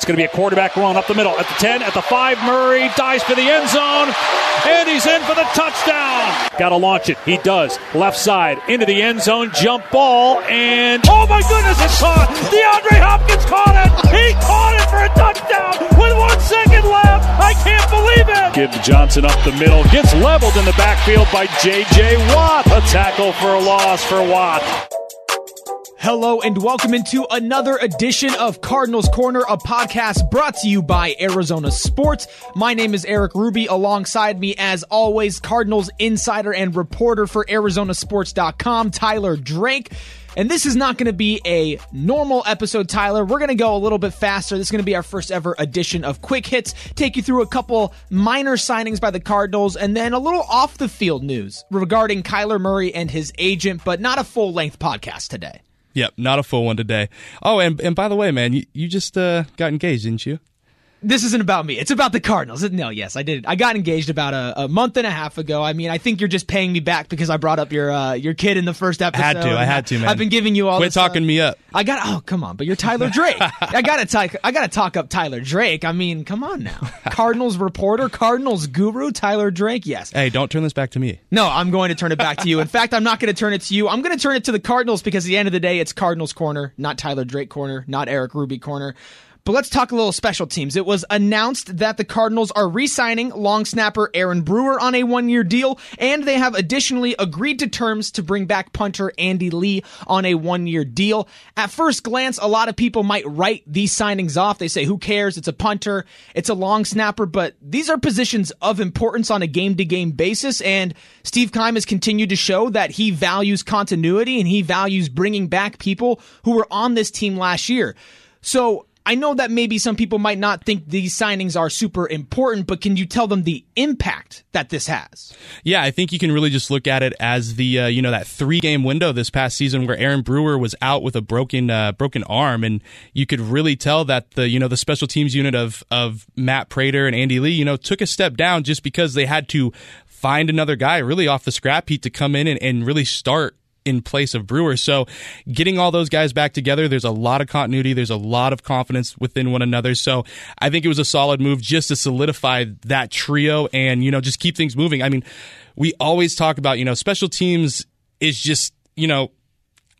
It's going to be a quarterback run up the middle at the 10, at the 5. Murray dives for the end zone, and he's in for the touchdown. Got to launch it. He does. Left side into the end zone, jump ball, and oh my goodness, it's caught. DeAndre Hopkins caught it. He caught it for a touchdown with one second left. I can't believe it. Give Johnson up the middle, gets leveled in the backfield by J.J. Watt. A tackle for a loss for Watt. Hello and welcome into another edition of Cardinals Corner, a podcast brought to you by Arizona Sports. My name is Eric Ruby. Alongside me, as always, Cardinals insider and reporter for ArizonaSports.com, Tyler Drake. And this is not going to be a normal episode, Tyler. We're going to go a little bit faster. This is going to be our first ever edition of Quick Hits, take you through a couple minor signings by the Cardinals, and then a little off the field news regarding Kyler Murray and his agent, but not a full length podcast today. Yep, not a full one today. Oh, and and by the way, man, you, you just uh, got engaged, didn't you? This isn't about me. It's about the Cardinals. No, yes, I did. I got engaged about a, a, month and a half ago. I mean, I think you're just paying me back because I brought up your uh, your kid in the first episode. I had to. I had to, man. I've been giving you all. Quit this, talking uh, me up. I got. Oh, come on! But you're Tyler Drake. I gotta talk. I gotta talk up Tyler Drake. I mean, come on now. Cardinals reporter, Cardinals guru, Tyler Drake. Yes. Hey, don't turn this back to me. No, I'm going to turn it back to you. In fact, I'm not going to turn it to you. I'm going to turn it to the Cardinals because at the end of the day, it's Cardinals corner, not Tyler Drake corner, not Eric Ruby corner. But let's talk a little special teams. It was announced that the Cardinals are re signing long snapper Aaron Brewer on a one year deal, and they have additionally agreed to terms to bring back punter Andy Lee on a one year deal. At first glance, a lot of people might write these signings off. They say, who cares? It's a punter, it's a long snapper, but these are positions of importance on a game to game basis, and Steve Keim has continued to show that he values continuity and he values bringing back people who were on this team last year. So I know that maybe some people might not think these signings are super important, but can you tell them the impact that this has? Yeah, I think you can really just look at it as the uh, you know that three game window this past season where Aaron Brewer was out with a broken uh, broken arm, and you could really tell that the you know the special teams unit of of Matt Prater and Andy Lee you know took a step down just because they had to find another guy really off the scrap heap to come in and, and really start in place of Brewer. So getting all those guys back together, there's a lot of continuity. There's a lot of confidence within one another. So I think it was a solid move just to solidify that trio and, you know, just keep things moving. I mean, we always talk about, you know, special teams is just, you know,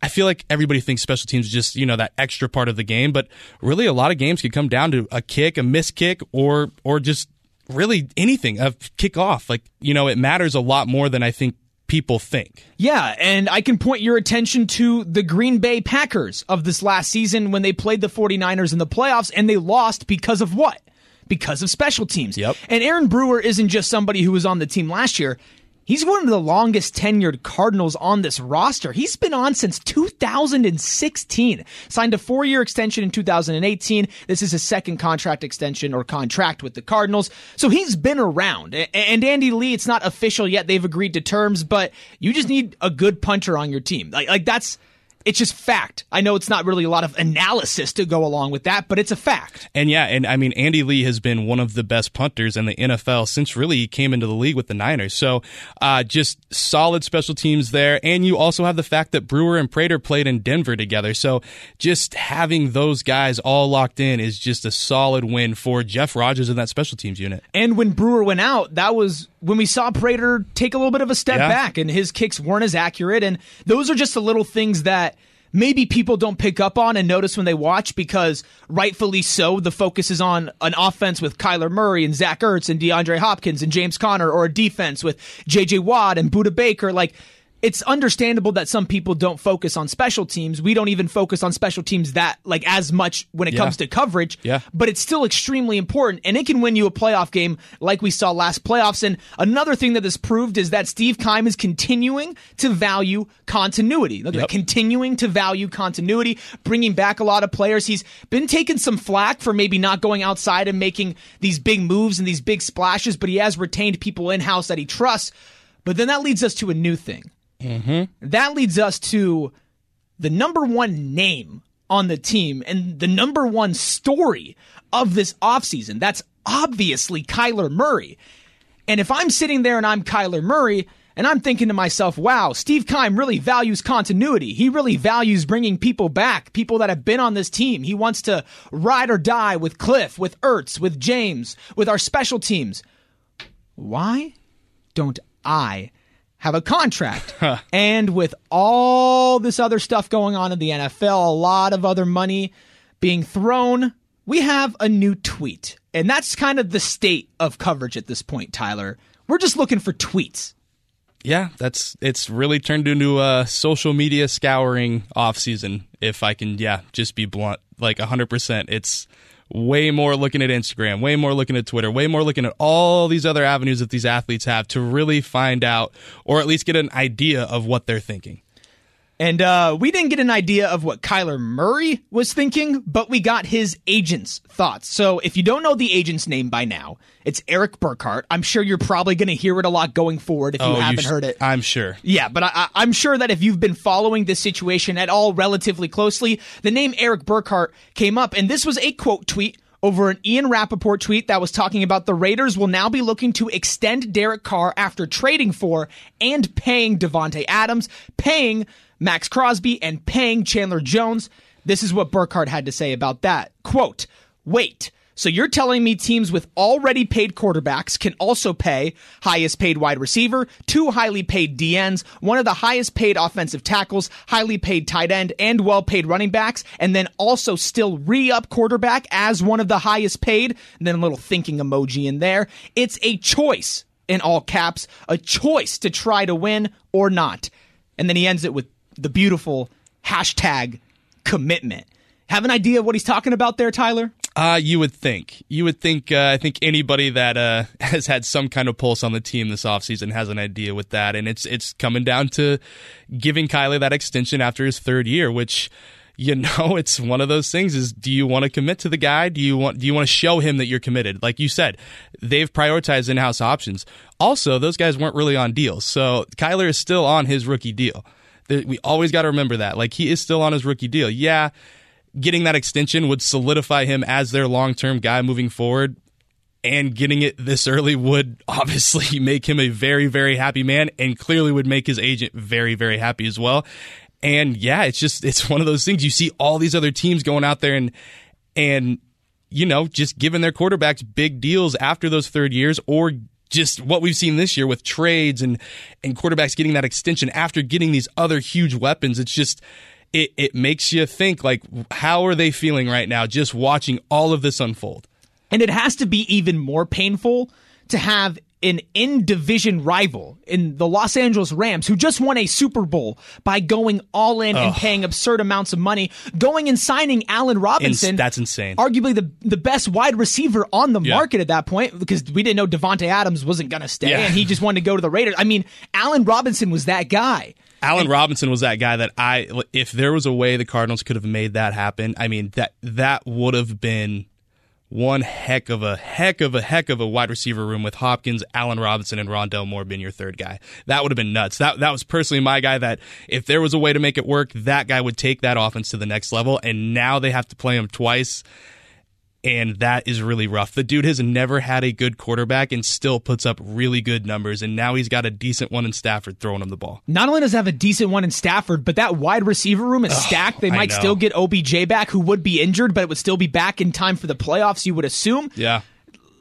I feel like everybody thinks special teams is just, you know, that extra part of the game, but really a lot of games could come down to a kick, a missed kick, or or just really anything, a kickoff. Like, you know, it matters a lot more than I think people think. Yeah, and I can point your attention to the Green Bay Packers of this last season when they played the 49ers in the playoffs and they lost because of what? Because of special teams. Yep. And Aaron Brewer isn't just somebody who was on the team last year. He's one of the longest tenured Cardinals on this roster. He's been on since 2016. Signed a four year extension in 2018. This is his second contract extension or contract with the Cardinals. So he's been around. And Andy Lee, it's not official yet. They've agreed to terms, but you just need a good punter on your team. Like, like that's it's just fact. I know it's not really a lot of analysis to go along with that, but it's a fact. And yeah, and I mean, Andy Lee has been one of the best punters in the NFL since really he came into the league with the Niners. So uh, just solid special teams there. And you also have the fact that Brewer and Prater played in Denver together. So just having those guys all locked in is just a solid win for Jeff Rodgers in that special teams unit. And when Brewer went out, that was when we saw Prater take a little bit of a step yeah. back and his kicks weren't as accurate. And those are just the little things that maybe people don't pick up on and notice when they watch because rightfully so, the focus is on an offense with Kyler Murray and Zach Ertz and DeAndre Hopkins and James Conner or a defense with JJ Watt and Budda Baker. Like, it's understandable that some people don't focus on special teams. We don't even focus on special teams that like as much when it yeah. comes to coverage. Yeah. But it's still extremely important and it can win you a playoff game like we saw last playoffs. And another thing that this proved is that Steve Keim is continuing to value continuity. Look yep. continuing to value continuity, bringing back a lot of players. He's been taking some flack for maybe not going outside and making these big moves and these big splashes, but he has retained people in house that he trusts. But then that leads us to a new thing Mm-hmm. That leads us to the number one name on the team and the number one story of this offseason. That's obviously Kyler Murray. And if I'm sitting there and I'm Kyler Murray, And I'm thinking to myself, wow, Steve Keim really values continuity. He really values bringing people back, people that have been on this team. He wants to ride or die with Kliff, with Ertz, with James, with our special teams. Why don't I have a contract? and with all this other stuff going on in the NFL, a lot of other money being thrown, we have a new tweet. And that's kind of the state of coverage at this point, Tyler. We're just looking for tweets. Yeah, that's it's really turned into a social media scouring off season. If I can, yeah, just be blunt, like hundred percent. It's way more looking at Instagram, way more looking at Twitter, way more looking at all these other avenues that these athletes have to really find out or at least get an idea of what they're thinking. And uh, we didn't get an idea of what Kyler Murray was thinking, but we got his agent's thoughts. So if you don't know the agent's name by now, it's Erik Burkhardt. I'm sure you're probably going to hear it a lot going forward if you Oh, haven't sh- heard it. I'm sure. Yeah, but I, I- I'm sure that if you've been following this situation at all relatively closely, the name Erik Burkhardt came up, and this was a quote tweet over an Ian Rapoport tweet that was talking about the Raiders will now be looking to extend Derek Carr after trading for and paying Davante Adams, paying Maxx Crosby, and paying Chandler Jones. This is what Burkhardt had to say about that. Quote, wait. So you're telling me teams with already paid quarterbacks can also pay highest paid wide receiver, two highly paid DNs, one of the highest paid offensive tackles, highly paid tight end, and well paid running backs, and then also still re up quarterback as one of the highest paid? And then a little thinking emoji in there. It's a choice in all caps, a choice to try to win or not. And then he ends it with the beautiful hashtag commitment. Have an idea of what he's talking about there, Tyler? Uh, you would think. You would think. Uh, I think anybody that uh, has had some kind of pulse on the team this offseason has an idea with that, and it's it's coming down to giving Kylie that extension after his third year, which. You know, it's one of those things is do you want to commit to the guy? Do you want do you want to show him that you're committed? Like you said, they've prioritized in-house options. Also, those guys weren't really on deals. So, Kyler is still on his rookie deal. We always got to remember that. Like he is still on his rookie deal. Yeah, getting that extension would solidify him as their long term guy moving forward. And getting it this early would obviously make him a very, very happy man and clearly would make his agent very, very happy as well. And yeah, it's just, it's one of those things. You see all these other teams going out there and, and, you know, just giving their quarterbacks big deals after those third years or just what we've seen this year with trades and, and quarterbacks getting that extension after getting these other huge weapons. It's just, it, it makes you think like, how are they feeling right now just watching all of this unfold? And it has to be even more painful to have an in division rival in the Los Angeles Rams who just won a Super Bowl by going all in and paying absurd amounts of money, going and signing Allen Robinson. that's insane. Arguably the the best wide receiver on the Yeah. market at that point because we didn't know Davante Adams wasn't going to stay Yeah. and he just wanted to go to the Raiders. I mean, Allen Robinson was that guy. Allen Robinson was that guy that I, if there was a way the Cardinals could have made that happen, I mean that that would have been one heck of a heck of a heck of a wide receiver room with Hopkins, Allen Robinson, and Rondale Moore being your third guy. That would have been nuts. That that was personally my guy. That if there was a way to make it work, that guy would take that offense to the next level. And now they have to play him twice. And that is really rough. The dude has never had a good quarterback and still puts up really good numbers. And now he's got a decent one in Stafford throwing him the ball. Not only does he have a decent one in Stafford, but that wide receiver room is stacked. They might still get OBJ back, who would be injured, but it would still be back in time for the playoffs, you would assume. Yeah.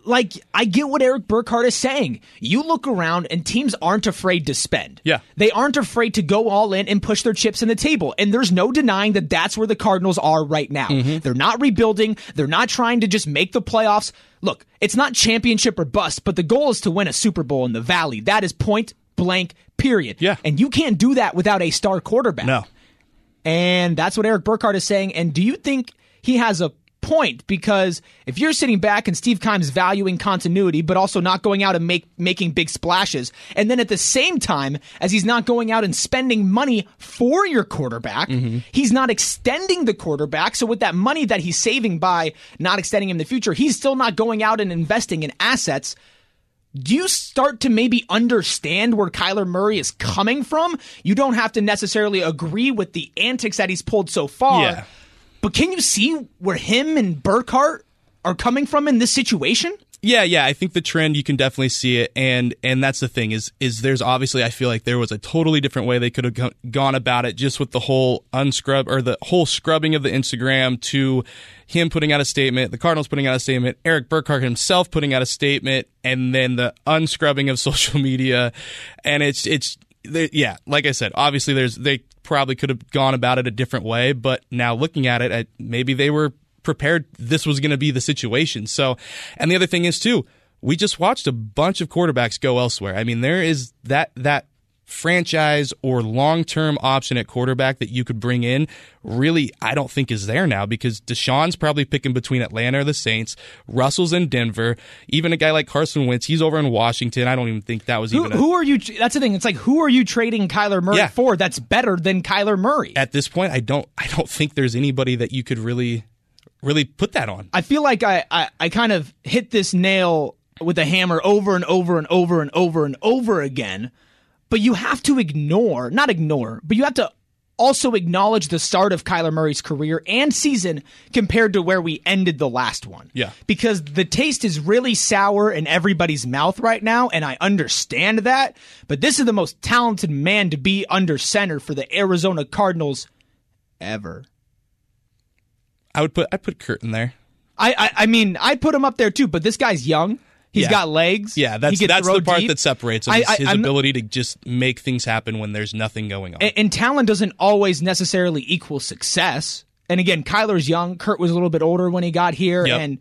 Like, I get what Erik Burkhardt is saying. You look around and teams aren't afraid to spend. Yeah. They aren't afraid to go all in and push their chips in the table. And there's no denying that that's where the Cardinals are right now. Mm-hmm. They're not rebuilding. They're not trying to just make the playoffs. Look, it's not championship or bust, but the goal is to win a Super Bowl in the Valley. That is point blank, period. Yeah. And you can't do that without a star quarterback. No. And that's what Erik Burkhardt is saying. And do you think he has a point? Because if you're sitting back and Steve Keim's valuing continuity, but also not going out and make making big splashes, and then at the same time as he's not going out and spending money for your quarterback, mm-hmm. he's not extending the quarterback. So with that money that he's saving by not extending him in the future, he's still not going out and investing in assets do you start to maybe understand where Kyler Murray is coming from? You don't have to necessarily agree with the antics that he's pulled so far. Yeah. But can you see where him and Burkhardt are coming from in this situation? Yeah, yeah, I think the trend you can definitely see it, and and that's the thing is is there's obviously I feel like there was a totally different way they could have gone about it, just with the whole unscrub or the whole scrubbing of the Instagram to him putting out a statement, the Cardinals putting out a statement, Erik Burkhardt himself putting out a statement, and then the unscrubbing of social media, and it's it's they, yeah, like I said, obviously there's they probably could have gone about it a different way, but now looking at it, maybe they were prepared this was going to be the situation. So, and the other thing is too, we just watched a bunch of quarterbacks go elsewhere. I mean, there is that that franchise or long-term option at quarterback that you could bring in really I don't think is there now because Deshaun's probably picking between Atlanta or the Saints, Russell's in Denver, even a guy like Carson Wentz, he's over in Washington. I don't even think that was who, even a, who are you that's the thing. It's like who are you trading Kyler Murray Yeah. for that's better than Kyler Murray? at this point I don't I don't think there's anybody that you could really really put that on. I feel like I, I, I kind of hit this nail with a hammer over and over and over and over and over again. But you have to ignore, not ignore, but you have to also acknowledge the start of Kyler Murray's career and season compared to where we ended the last one. Yeah. Because the taste is really sour in everybody's mouth right now, and I understand that. But this is the most talented man to be under center for the Arizona Cardinals ever. I would put I put Kurt in there. I, I I mean, I'd put him up there too, but this guy's young. He's Yeah. got legs. Yeah, that's that's the part deep. that separates him. I- I- his I'm- ability to just make things happen when there's nothing going on. And, and talent doesn't always necessarily equal success. And again, Kyler's young. Kurt was a little bit older when he got here, Yep. and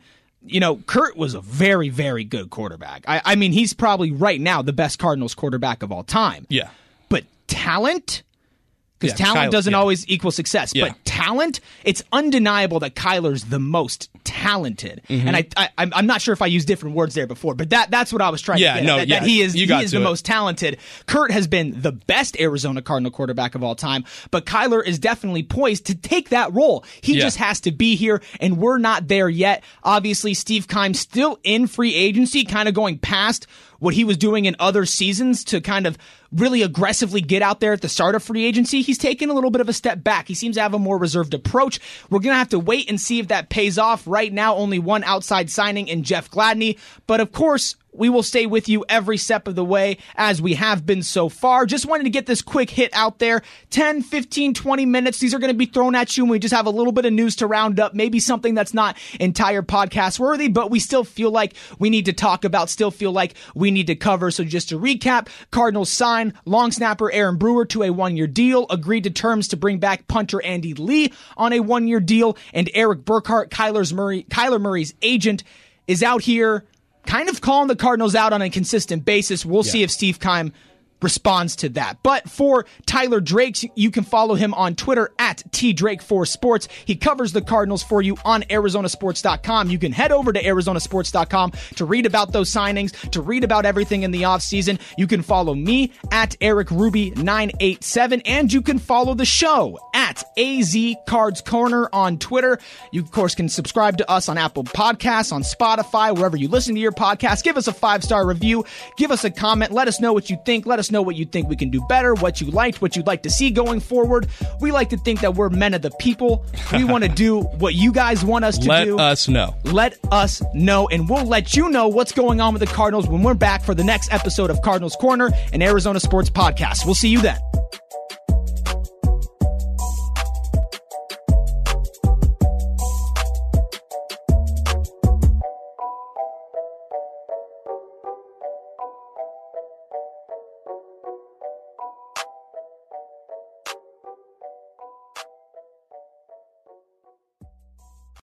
you know, Kurt was a very, very good quarterback. I, I mean, he's probably right now the best Cardinals quarterback of all time. yeah. But talent, because Yeah, talent Kyler- doesn't yeah. always equal success. Yeah. But talent, it's undeniable that Kyler's the most talented. Mm-hmm. And I, I, I'm not sure if I used different words there before, but that that's what I was trying Yeah, to get. no, that, yeah, that he is he is the it. most talented. Kurt has been the best Arizona Cardinal quarterback of all time, but Kyler is definitely poised to take that role. He just has to be here, and we're not there yet. Obviously, Steve Keim's still in free agency, kind of going past what he was doing in other seasons to kind of really aggressively get out there at the start of free agency. He's taken a little bit of a step back. He seems to have a more reserved approach. We're going to have to wait and see if that pays off. Right now, only one outside signing in Jeff Gladney. But of course, we will stay with you every step of the way as we have been so far. Just wanted to get this quick hit out there. 10, 15, 20 minutes. These are going to be thrown at you and we just have a little bit of news to round up. Maybe something that's not entire podcast worthy, but we still feel like we need to talk about, still feel like we need to cover. So just to recap, Cardinals sign long snapper Aaron Brewer to a one year deal, agreed to terms to bring back punter Andy Lee on a one year deal, and Erik Burkhardt, Kyler's Murray, Kyler Murray's agent, is out here kind of calling the Cardinals out on a consistent basis. We'll see if Steve Keim responds to that. But for Tyler Drake, you can follow him on Twitter at tdrake4sports. He covers the Cardinals for you on arizonasports.com. You can head over to arizonasports.com to read about those signings, to read about everything in the offseason. You can follow me at Eric Ruby987 and you can follow the show at AZ Cards Corner on Twitter. You of course can subscribe to us on Apple Podcasts, on Spotify, wherever you listen to your podcast. Give us a five-star review. Give us a comment. Let us know what you think. Let us know what you think we can do better, what you liked, what you'd like to see going forward. We like to think that we're men of the people. We want to do what you guys want us to Let do. Let us know. Let us know, and we'll let you know what's going on with the Cardinals when we're back for the next episode of Cardinals Corner and Arizona Sports Podcast. We'll see you then.